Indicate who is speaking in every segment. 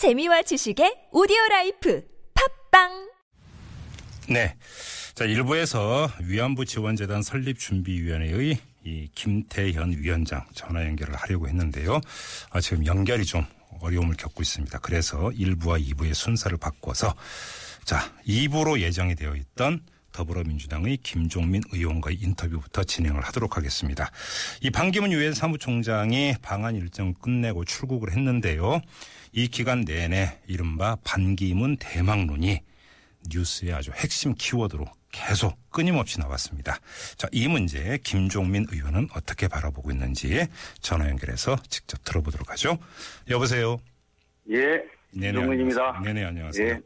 Speaker 1: 재미와 지식의 오디오 라이프 팟빵
Speaker 2: 네. 자, 1부에서 위안부 지원재단 설립 준비위원회의 이 김태현 위원장 전화 연결을 하려고 했는데요. 아, 지금 연결이 좀 어려움을 겪고 있습니다. 그래서 1부와 2부의 순서를 바꿔서 자, 2부로 예정이 되어 있던 더불어민주당의 김종민 의원과의 인터뷰부터 진행을 하도록 하겠습니다. 이 반기문 유엔 사무총장이 방한 일정 끝내고 출국을 했는데요. 이 기간 내내 이른바 반기문 대망론이 뉴스의 아주 핵심 키워드로 계속 끊임없이 나왔습니다. 자, 이 문제 김종민 의원은 어떻게 바라보고 있는지 전화 연결해서 직접 들어보도록 하죠. 여보세요.
Speaker 3: 예,
Speaker 2: 네네,
Speaker 3: 김종민입니다.
Speaker 2: 안녕하세요. 네네, 안녕하세요.
Speaker 3: 예.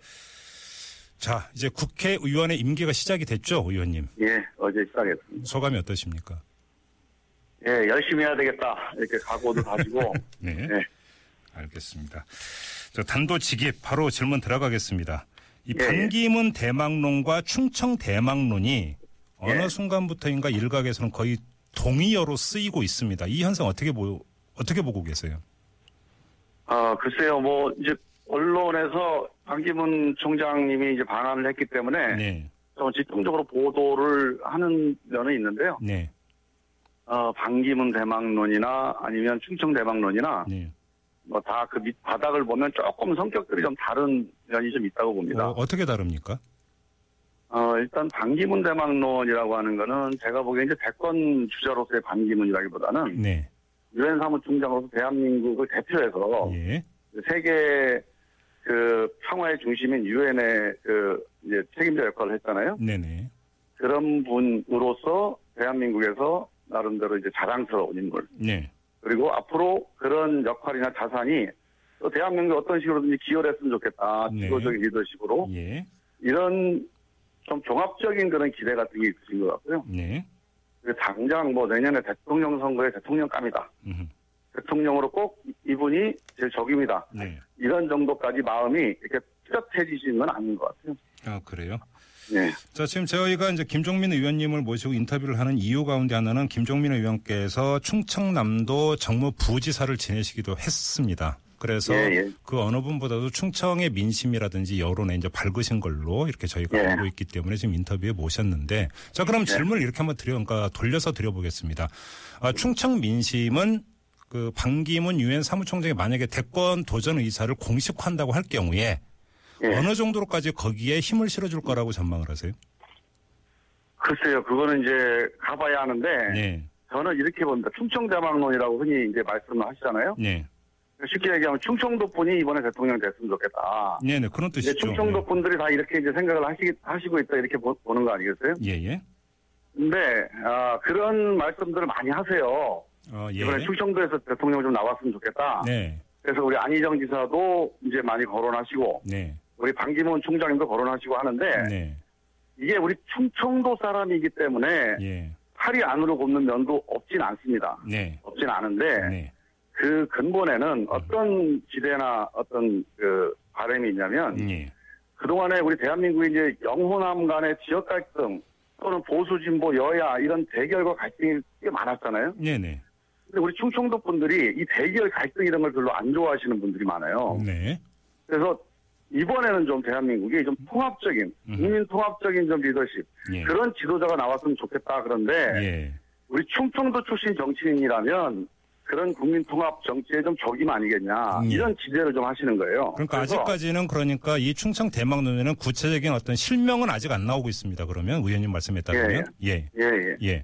Speaker 2: 자, 이제 국회의원의 임기가 시작이 됐죠, 의원님.
Speaker 3: 예, 어제 시작했습니다.
Speaker 2: 소감이 어떠십니까?
Speaker 3: 예, 열심히 해야 되겠다. 이렇게 각오도 다지고.
Speaker 2: 네.
Speaker 3: 네.
Speaker 2: 알겠습니다. 저 단도직입 바로 질문 들어가겠습니다. 이
Speaker 3: 예,
Speaker 2: 반기문 대망론과 충청 대망론이 어느
Speaker 3: 예.
Speaker 2: 순간부터인가 일각에서는 거의 동의어로 쓰이고 있습니다. 이 현상 어떻게 보 어떻게 보고 계세요?
Speaker 3: 아, 글쎄요, 뭐, 이제, 언론에서 반기문 총장님이 이제 방한을 했기 때문에.
Speaker 2: 네,
Speaker 3: 좀 집중적으로 보도를 하는 면은 있는데요.
Speaker 2: 네,
Speaker 3: 어, 반기문 대망론이나 아니면 충청 대망론이나
Speaker 2: 네.
Speaker 3: 뭐다 그 밑 바닥을 보면 조금 성격들이 좀 다른 면이 좀 있다고 봅니다.
Speaker 2: 어, 어떻게 다릅니까?
Speaker 3: 어, 일단 반기문 대망론이라고 하는 거는 제가 보기에 이제 대권 주자로서의 반기문이라기보다는
Speaker 2: 네,
Speaker 3: 유엔 사무총장으로서 대한민국을 대표해서
Speaker 2: 예,
Speaker 3: 세계 그 평화의 중심인 유엔의 그 이제 책임자 역할을 했잖아요.
Speaker 2: 네, 네,
Speaker 3: 그런 분으로서 대한민국에서 나름대로 이제 자랑스러운 인물.
Speaker 2: 네,
Speaker 3: 그리고 앞으로 그런 역할이나 자산이 또 대한민국에 어떤 식으로든지 기여를 했으면 좋겠다.
Speaker 2: 네.
Speaker 3: 지도적인 리더십으로.
Speaker 2: 예,
Speaker 3: 이런 좀 종합적인 그런 기대 같은 게 있으신 것 같고요.
Speaker 2: 네,
Speaker 3: 그리고 당장 뭐 내년에 대통령 선거에 대통령감이다.
Speaker 2: 음,
Speaker 3: 대통령으로 꼭 이분이 제 적임이다.
Speaker 2: 네.
Speaker 3: 이런 정도까지 마음이 이렇게 뚜렷해지시는 건 아닌 것 같아요.
Speaker 2: 아 그래요?
Speaker 3: 네.
Speaker 2: 자, 지금 저희가 이제 김종민 의원님을 모시고 인터뷰를 하는 이유 가운데 하나는 김종민 의원께서 충청남도 정무 부지사를 지내시기도 했습니다. 그래서
Speaker 3: 예, 예.
Speaker 2: 그 어느 분보다도 충청의 민심이라든지 여론에 이제 밝으신 걸로 이렇게 저희가
Speaker 3: 예.
Speaker 2: 알고 있기 때문에 지금 인터뷰에 모셨는데 자, 그럼 질문을 이렇게 한번 드려, 그러니까 돌려서 드려보겠습니다. 아, 충청 민심은 그 반기문 유엔 사무총장이 만약에 대권 도전 의사를 공식화한다고 할 경우에
Speaker 3: 예.
Speaker 2: 어느 정도로까지 거기에 힘을 실어줄 거라고 전망을 하세요?
Speaker 3: 글쎄요, 그거는 이제 가봐야 하는데
Speaker 2: 네,
Speaker 3: 저는 이렇게 봅니다. 충청대망론이라고 흔히 이제 말씀을 하시잖아요.
Speaker 2: 네,
Speaker 3: 쉽게 얘기하면 충청도 분이 이번에 대통령 됐으면 좋겠다.
Speaker 2: 네, 네 그런 뜻이죠.
Speaker 3: 충청도 분들이 다 이렇게 이제 생각을 하시, 하시고 있다 이렇게 보, 보는 거 아니겠어요?
Speaker 2: 예, 예,
Speaker 3: 근데 아, 그런 말씀들을 많이 하세요.
Speaker 2: 어, 예,
Speaker 3: 이번에 충청도에서 대통령 좀 나왔으면 좋겠다.
Speaker 2: 네,
Speaker 3: 그래서 우리 안희정 지사도 이제 많이 거론하시고
Speaker 2: 네,
Speaker 3: 우리 반기문 총장님도 거론하시고 하는데
Speaker 2: 네,
Speaker 3: 이게 우리 충청도 사람이기 때문에
Speaker 2: 예,
Speaker 3: 팔이 안으로 굽는 면도 없진 않습니다.
Speaker 2: 네,
Speaker 3: 없진 않은데
Speaker 2: 네,
Speaker 3: 그 근본에는 어떤 기대나 어떤 그 바람이 있냐면
Speaker 2: 예,
Speaker 3: 그동안에 우리 대한민국이 이제 영호남 간의 지역 갈등 또는 보수 진보 여야 이런 대결과 갈등이 꽤 많았잖아요.
Speaker 2: 네, 네,
Speaker 3: 근데 우리 충청도 분들이 이 대결 갈등 이런 걸 별로 안 좋아하시는 분들이 많아요.
Speaker 2: 네,
Speaker 3: 그래서 이번에는 좀 대한민국이 좀 통합적인
Speaker 2: 음.
Speaker 3: 국민 통합적인 좀 리더십
Speaker 2: 예,
Speaker 3: 그런 지도자가 나왔으면 좋겠다 그런데
Speaker 2: 예,
Speaker 3: 우리 충청도 출신 정치인이라면 그런 국민 통합 정치의 좀 적임 아니겠냐
Speaker 2: 음.
Speaker 3: 이런 기대를 좀 하시는 거예요.
Speaker 2: 그러니까 아직까지는 그러니까 이 충청 대망론에는 구체적인 어떤 실명은 아직 안 나오고 있습니다. 그러면 의원님 말씀에 따르면 예,
Speaker 3: 예, 예.
Speaker 2: 예,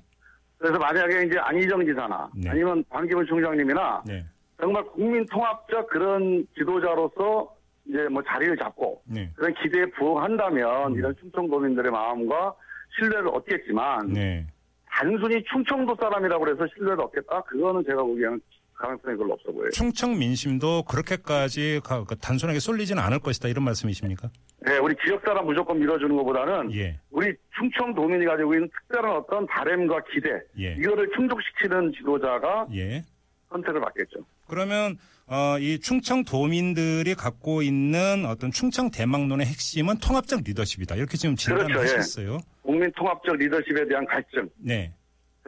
Speaker 3: 그래서 만약에 이제 안희정 지사나
Speaker 2: 네.
Speaker 3: 아니면 반기문 총장님이나
Speaker 2: 네,
Speaker 3: 정말 국민 통합적 그런 지도자로서 이제 뭐 자리를 잡고
Speaker 2: 네,
Speaker 3: 그런 기대에 부응한다면 이런 충청도민들의 마음과 신뢰를 얻겠지만
Speaker 2: 네.
Speaker 3: 단순히 충청도 사람이라고 해서 신뢰를 얻겠다? 그거는 제가 보기에는 가능성이 별로 없어 보여요.
Speaker 2: 충청 민심도 그렇게까지 가- 그 단순하게 쏠리지는 않을 것이다 이런 말씀이십니까?
Speaker 3: 네, 우리 지역 사람 무조건 밀어주는 것보다는
Speaker 2: 예,
Speaker 3: 우리 충청 도민이 가지고 있는 특별한 어떤 바램과 기대
Speaker 2: 예,
Speaker 3: 이거를 충족시키는 지도자가
Speaker 2: 예.
Speaker 3: 선택을 받겠죠.
Speaker 2: 그러면 어, 이 충청 도민들이 갖고 있는 어떤 충청 대망론의 핵심은 통합적 리더십이다. 이렇게 지금 진단을
Speaker 3: 그렇죠, 예.
Speaker 2: 하셨어요.
Speaker 3: 국민 통합적 리더십에 대한 갈증
Speaker 2: 네,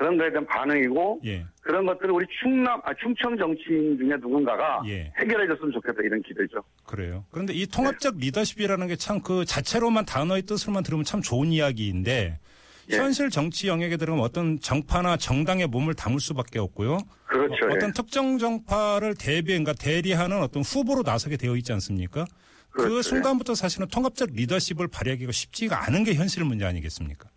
Speaker 3: 그런 거에 대한 반응이고
Speaker 2: 예.
Speaker 3: 그런 것들을 우리 충남 아 충청 정치인 중에 누군가가
Speaker 2: 예.
Speaker 3: 해결해 줬으면 좋겠다 이런 기대죠.
Speaker 2: 그래요. 그런데 이 통합적 리더십이라는 게 참 그 자체로만 단어의 뜻을만 들으면 참 좋은 이야기인데
Speaker 3: 예.
Speaker 2: 현실 정치 영역에 들어가면 어떤 정파나 정당의 몸을 담을 수밖에 없고요.
Speaker 3: 그렇죠.
Speaker 2: 어, 떤
Speaker 3: 예.
Speaker 2: 특정 정파를 대비, 그러니까 대리하는 어떤 후보로 나서게 되어 있지 않습니까? 그
Speaker 3: 그렇죠.
Speaker 2: 순간부터 사실은 통합적 리더십을 발휘하기가 쉽지가 않은 게 현실 문제 아니겠습니까?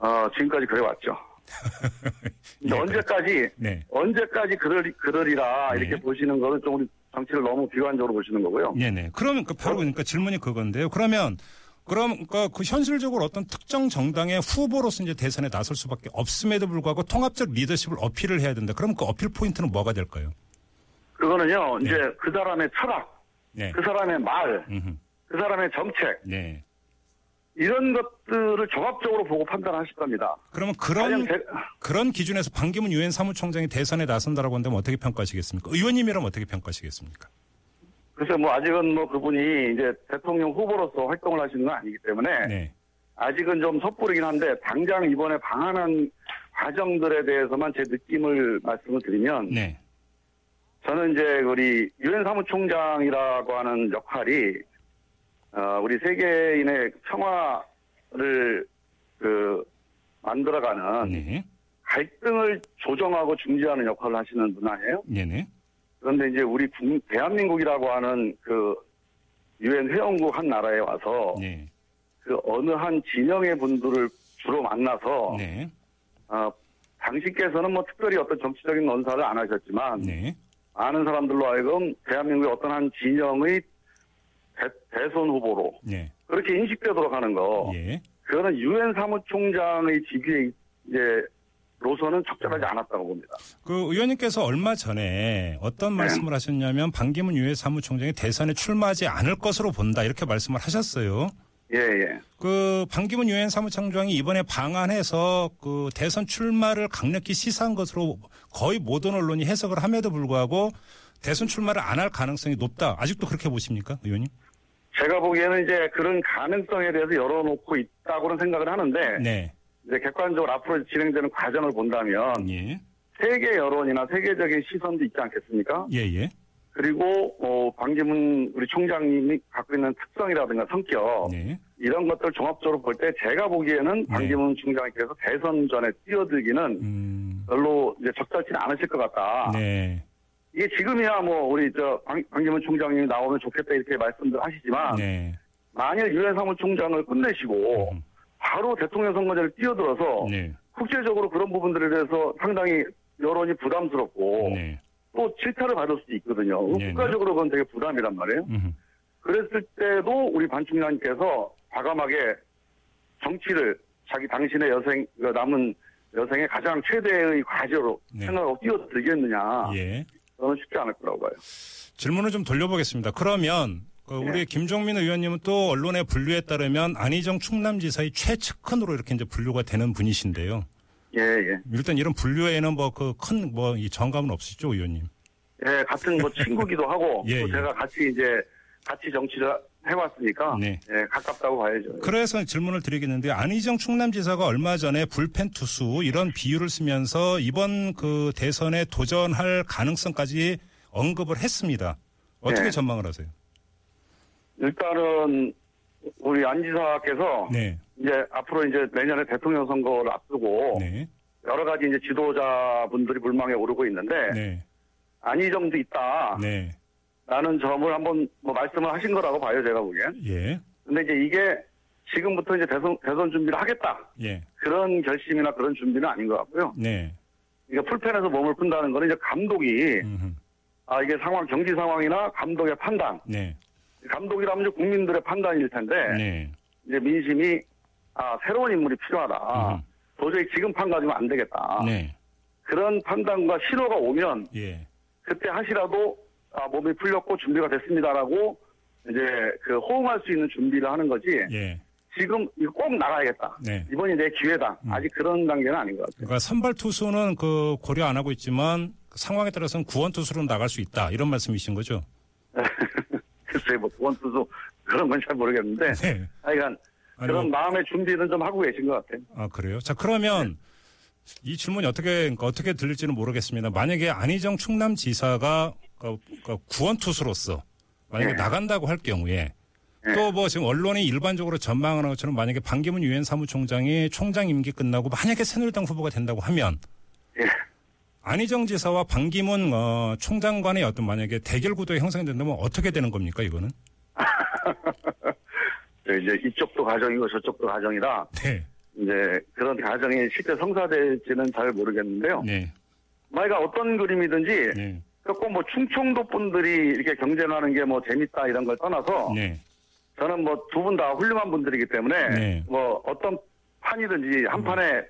Speaker 3: 어, 지금까지 그래 왔죠.
Speaker 2: 예,
Speaker 3: 언제까지
Speaker 2: 네.
Speaker 3: 언제까지 그럴 그러리라
Speaker 2: 네.
Speaker 3: 이렇게 보시는 거는 좀 우리 정치를 너무 비관적으로 보시는 거고요.
Speaker 2: 네네. 그러면 그 바로 그러니까 질문이 그건데요. 그러면 그럼 그러니까 그 현실적으로 어떤 특정 정당의 후보로서 이제 대선에 나설 수밖에 없음에도 불구하고 통합적 리더십을 어필을 해야 된다. 그럼 그 어필 포인트는 뭐가 될까요?
Speaker 3: 그거는요. 이제
Speaker 2: 네.
Speaker 3: 그 사람의 철학,
Speaker 2: 네.
Speaker 3: 그 사람의 말,
Speaker 2: 음흠.
Speaker 3: 그 사람의 정책
Speaker 2: 네.
Speaker 3: 이런 것들을 종합적으로 보고 판단하실 겁니다.
Speaker 2: 그러면 그런
Speaker 3: 대-
Speaker 2: 그런 기준에서 반기문 유엔 사무총장이 대선에 나선다라고 한다면 어떻게 평가하시겠습니까? 의원님이라면 어떻게 평가하시겠습니까?
Speaker 3: 글쎄 뭐 아직은 뭐 그분이 이제 대통령 후보로서 활동을 하시는 건 아니기 때문에
Speaker 2: 네.
Speaker 3: 아직은 좀 섣부르긴 한데 당장 이번에 방한한 과정들에 대해서만 제 느낌을 말씀을 드리면
Speaker 2: 네.
Speaker 3: 저는 이제 우리 유엔 사무총장이라고 하는 역할이 어, 우리 세계인의 평화를 그 만들어가는
Speaker 2: 네.
Speaker 3: 갈등을 조정하고 중재하는 역할을 하시는 분 아니에요?
Speaker 2: 네네.
Speaker 3: 그런데 이제 우리 국- 대한민국이라고 하는 그 유엔 회원국 한 나라에 와서
Speaker 2: 네.
Speaker 3: 그 어느 한 진영의 분들을 주로 만나서
Speaker 2: 네.
Speaker 3: 어, 당신께서는 뭐 특별히 어떤 정치적인 논사를 안 하셨지만
Speaker 2: 네.
Speaker 3: 아는 사람들로 하여금 대한민국의 어떤 한 진영의 대, 선 후보로
Speaker 2: 네.
Speaker 3: 그렇게 인식되도록 하는 거
Speaker 2: 예.
Speaker 3: 그거는 유엔 사무총장의 직위에 이제 로서는 적절하지 않았다고 봅니다.
Speaker 2: 그 의원님께서 얼마 전에 어떤
Speaker 3: 네.
Speaker 2: 말씀을 하셨냐면 반기문 유엔 사무총장이 대선에 출마하지 않을 것으로 본다 이렇게 말씀을 하셨어요.
Speaker 3: 예, 예.
Speaker 2: 그 반기문 유엔 사무총장이 이번에 방한해서 그 대선 출마를 강력히 시사한 것으로 거의 모든 언론이 해석을 함에도 불구하고 대선 출마를 안 할 가능성이 높다. 아직도 그렇게 보십니까, 의원님?
Speaker 3: 제가 보기에는 이제 그런 가능성에 대해서 열어놓고 있다고는 생각을 하는데
Speaker 2: 네.
Speaker 3: 이제 객관적으로 앞으로 진행되는 과정을 본다면
Speaker 2: 예.
Speaker 3: 세계 여론이나 세계적인 시선도 있지 않겠습니까?
Speaker 2: 예, 예.
Speaker 3: 그리고 어, 반기문 우리 총장님이 갖고 있는 특성이라든가 성격
Speaker 2: 네.
Speaker 3: 이런 것들 종합적으로 볼 때 제가 보기에는 반기문 총장님께서 대선 전에 뛰어들기는
Speaker 2: 음.
Speaker 3: 별로 이제 적절치 는 않으실 것 같다.
Speaker 2: 네.
Speaker 3: 이게 지금이야 뭐 우리 저 반, 반기문 총장님이 나오면 좋겠다 이렇게 말씀들 하시지만
Speaker 2: 네.
Speaker 3: 만일 유엔 사무총장을 끝내시고
Speaker 2: 음.
Speaker 3: 바로 대통령 선거제를 뛰어들어서
Speaker 2: 네.
Speaker 3: 국제적으로 그런 부분들에 대해서 상당히 여론이 부담스럽고
Speaker 2: 네.
Speaker 3: 또 질타를 받을 수도 있거든요.
Speaker 2: 네,
Speaker 3: 국가적으로 그건 되게 부담이란 말이에요.
Speaker 2: 음.
Speaker 3: 그랬을 때도 우리 반 총장님께서 과감하게 정치를 자기 당신의 여생 그 남은 여생의 가장 최대의 과제로
Speaker 2: 네.
Speaker 3: 생각하고 뛰어들겠느냐
Speaker 2: 예.
Speaker 3: 저는 쉽지 않을 거라고 봐요.
Speaker 2: 질문을 좀 돌려보겠습니다. 그러면 그
Speaker 3: 네.
Speaker 2: 우리 김종민 의원님은 또 언론의 분류에 따르면 안희정 충남지사의 최측근으로 이렇게 이제 분류가 되는 분이신데요.
Speaker 3: 예, 예.
Speaker 2: 일단 이런 분류에는 뭐 그 큰 뭐 이 정감은 없으시죠, 의원님?
Speaker 3: 예, 같은 뭐 친구기도 하고
Speaker 2: 예,
Speaker 3: 또
Speaker 2: 예.
Speaker 3: 제가 같이 이제 같이 정치를 해왔으니까
Speaker 2: 네.
Speaker 3: 예, 가깝다고 봐야죠.
Speaker 2: 그래서 질문을 드리겠는데 안희정 충남지사가 얼마 전에 불펜 투수 이런 비유를 쓰면서 이번 그 대선에 도전할 가능성까지 언급을 했습니다. 어떻게
Speaker 3: 네.
Speaker 2: 전망을 하세요?
Speaker 3: 일단은 우리 안 지사께서
Speaker 2: 네,
Speaker 3: 이제 앞으로 이제 내년에 대통령 선거를 앞두고
Speaker 2: 네,
Speaker 3: 여러 가지 이제 지도자분들이 물망에 오르고 있는데
Speaker 2: 네,
Speaker 3: 안희정도 있다.
Speaker 2: 네,
Speaker 3: 라는 점을 한번 뭐 말씀을 하신 거라고 봐요, 제가 보기엔.
Speaker 2: 예,
Speaker 3: 근데 이제 이게 지금부터 이제 대선, 대선 준비를 하겠다.
Speaker 2: 예,
Speaker 3: 그런 결심이나 그런 준비는 아닌 것 같고요.
Speaker 2: 네,
Speaker 3: 그러니까 풀펜에서 몸을 푼다는 거는 이제 감독이,
Speaker 2: 음흠,
Speaker 3: 아, 이게 상황, 경기 상황이나 감독의 판단.
Speaker 2: 네,
Speaker 3: 감독이라면 이제 국민들의 판단일 텐데,
Speaker 2: 네,
Speaker 3: 이제 민심이, 아, 새로운 인물이 필요하다.
Speaker 2: 음흠.
Speaker 3: 도저히 지금 판 가지고 안 되겠다.
Speaker 2: 네,
Speaker 3: 그런 판단과 신호가 오면,
Speaker 2: 예,
Speaker 3: 그때 하시라도, 아, 몸이 풀렸고 준비가 됐습니다라고, 이제 그 호응할 수 있는 준비를 하는 거지,
Speaker 2: 예.
Speaker 3: 지금 이거 꼭 나가야겠다.
Speaker 2: 네.
Speaker 3: 이번이 내 기회다.
Speaker 2: 음.
Speaker 3: 아직 그런 단계는 아닌 것 같아요.
Speaker 2: 그러니까 선발 투수는 그 고려 안 하고 있지만 상황에 따라서는 구원 투수로 나갈 수 있다 이런 말씀이신 거죠?
Speaker 3: 글쎄, 뭐, 구원 투수 그런 건 잘 모르겠는데,
Speaker 2: 네.
Speaker 3: 하여간
Speaker 2: 아니,
Speaker 3: 그런
Speaker 2: 뭐-
Speaker 3: 마음의 준비는 좀 하고 계신 것 같아요.
Speaker 2: 아 그래요? 자 그러면 이 질문이 어떻게 어떻게 들릴지는 모르겠습니다. 만약에 안희정 충남지사가 그, 그 구원 투수로서 만약에
Speaker 3: 네.
Speaker 2: 나간다고 할 경우에 또뭐 지금 언론이 일반적으로 전망하는 것처럼 만약에 반기문 유엔 사무총장이 총장 임기 끝나고 만약에 새누리당 후보가 된다고 하면
Speaker 3: 예.
Speaker 2: 안희정 지사와 반기문 어, 총장 간의 어떤 만약에 대결 구도가 형성된다면 어떻게 되는 겁니까 이거는?
Speaker 3: 네, 이제 이쪽도 가정이고 저쪽도 가정이라
Speaker 2: 네,
Speaker 3: 이제 그런 가정이 실제 성사될지는 잘 모르겠는데요.
Speaker 2: 네,
Speaker 3: 만약 어떤 그림이든지
Speaker 2: 네,
Speaker 3: 꼭뭐 충청도 분들이 이렇게 경쟁하는 게 뭐 재밌다 이런 걸 떠나서
Speaker 2: 네,
Speaker 3: 저는 뭐 두 분 다 훌륭한 분들이기 때문에
Speaker 2: 네.
Speaker 3: 뭐 어떤 판이든지 한 판에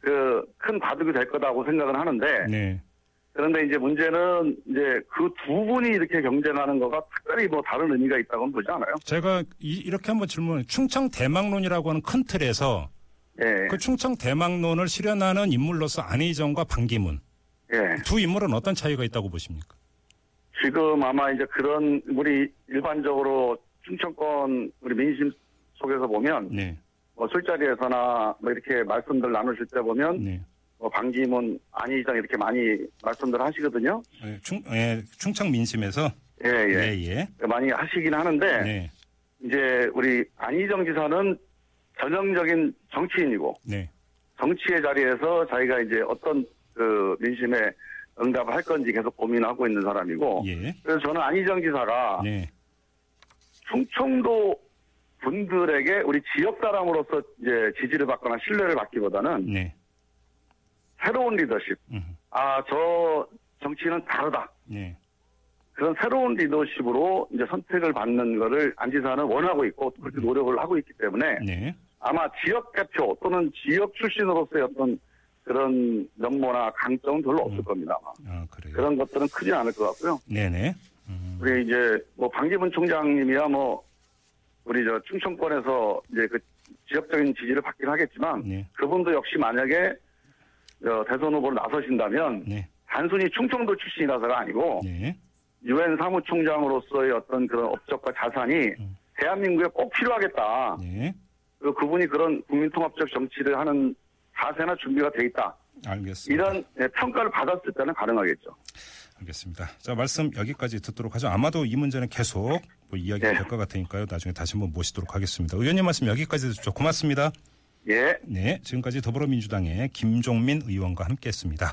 Speaker 3: 그 큰 바둑이 될 거다고 생각은 하는데
Speaker 2: 네.
Speaker 3: 그런데 이제 문제는 이제 그 두 분이 이렇게 경쟁하는 거가 특별히 뭐 다른 의미가 있다고는 보지 않아요.
Speaker 2: 제가 이, 렇게 한번 질문, 충청 대망론이라고 하는 큰 틀에서
Speaker 3: 예,
Speaker 2: 그 충청 대망론을 실현하는 인물로서 안희정과 반기문
Speaker 3: 예.
Speaker 2: 두 인물은 어떤 차이가 있다고 보십니까?
Speaker 3: 지금 아마 이제 그런 우리 일반적으로 충청권 우리 민심 속에서 보면
Speaker 2: 네,
Speaker 3: 뭐 술자리에서나 뭐 이렇게 말씀들 나누실 때 보면
Speaker 2: 네.
Speaker 3: 뭐 반기문 안희정 이렇게 많이 말씀들 하시거든요.
Speaker 2: 예, 충, 예, 충청 민심에서
Speaker 3: 예, 예.
Speaker 2: 예, 예.
Speaker 3: 많이 하시긴 하는데
Speaker 2: 네,
Speaker 3: 이제 우리 안희정 지사는 전형적인 정치인이고
Speaker 2: 네,
Speaker 3: 정치의 자리에서 자기가 이제 어떤 그 민심에 응답을 할 건지 계속 고민하고 있는 사람이고.
Speaker 2: 예,
Speaker 3: 그래서 저는 안희정 지사가
Speaker 2: 네,
Speaker 3: 충청도 분들에게 우리 지역 사람으로서 이제 지지를 받거나 신뢰를 받기보다는
Speaker 2: 네,
Speaker 3: 새로운 리더십.
Speaker 2: 음,
Speaker 3: 아, 저 정치는 다르다.
Speaker 2: 네,
Speaker 3: 그런 새로운 리더십으로 이제 선택을 받는 거를 안 지사는 원하고 있고 그렇게 노력을 하고 있기 때문에
Speaker 2: 네,
Speaker 3: 아마 지역 대표 또는 지역 출신으로서의 어떤 그런 면모나 강점은 별로 없을 겁니다. 아마.
Speaker 2: 아, 그래요.
Speaker 3: 그런 것들은 크지 않을 것 같고요.
Speaker 2: 네, 네, 음,
Speaker 3: 우리 이제 뭐 방기문 총장님이야 뭐 우리 저 충청권에서 이제 그 지역적인 지지를 받긴 하겠지만
Speaker 2: 네,
Speaker 3: 그분도 역시 만약에 어, 대선 후보로 나서신다면
Speaker 2: 네,
Speaker 3: 단순히 충청도 출신이라서가 아니고
Speaker 2: 네,
Speaker 3: 유엔 사무총장으로서의 어떤 그런 업적과 자산이
Speaker 2: 음.
Speaker 3: 대한민국에 꼭 필요하겠다.
Speaker 2: 네,
Speaker 3: 그리고 그분이 그런 국민통합적 정치를 하는 자세나 준비가 돼 있다.
Speaker 2: 알겠습니다.
Speaker 3: 이런 예, 평가를 받았을 때는 가능하겠죠.
Speaker 2: 알겠습니다. 자, 말씀 여기까지 듣도록 하죠. 아마도 이 문제는 계속 뭐 이야기가
Speaker 3: 네.
Speaker 2: 될것 같으니까요. 나중에 다시 한번 모시도록 하겠습니다. 의원님 말씀 여기까지 듣죠. 고맙습니다.
Speaker 3: 예.
Speaker 2: 네, 지금까지 더불어민주당의 김종민 의원과 함께했습니다.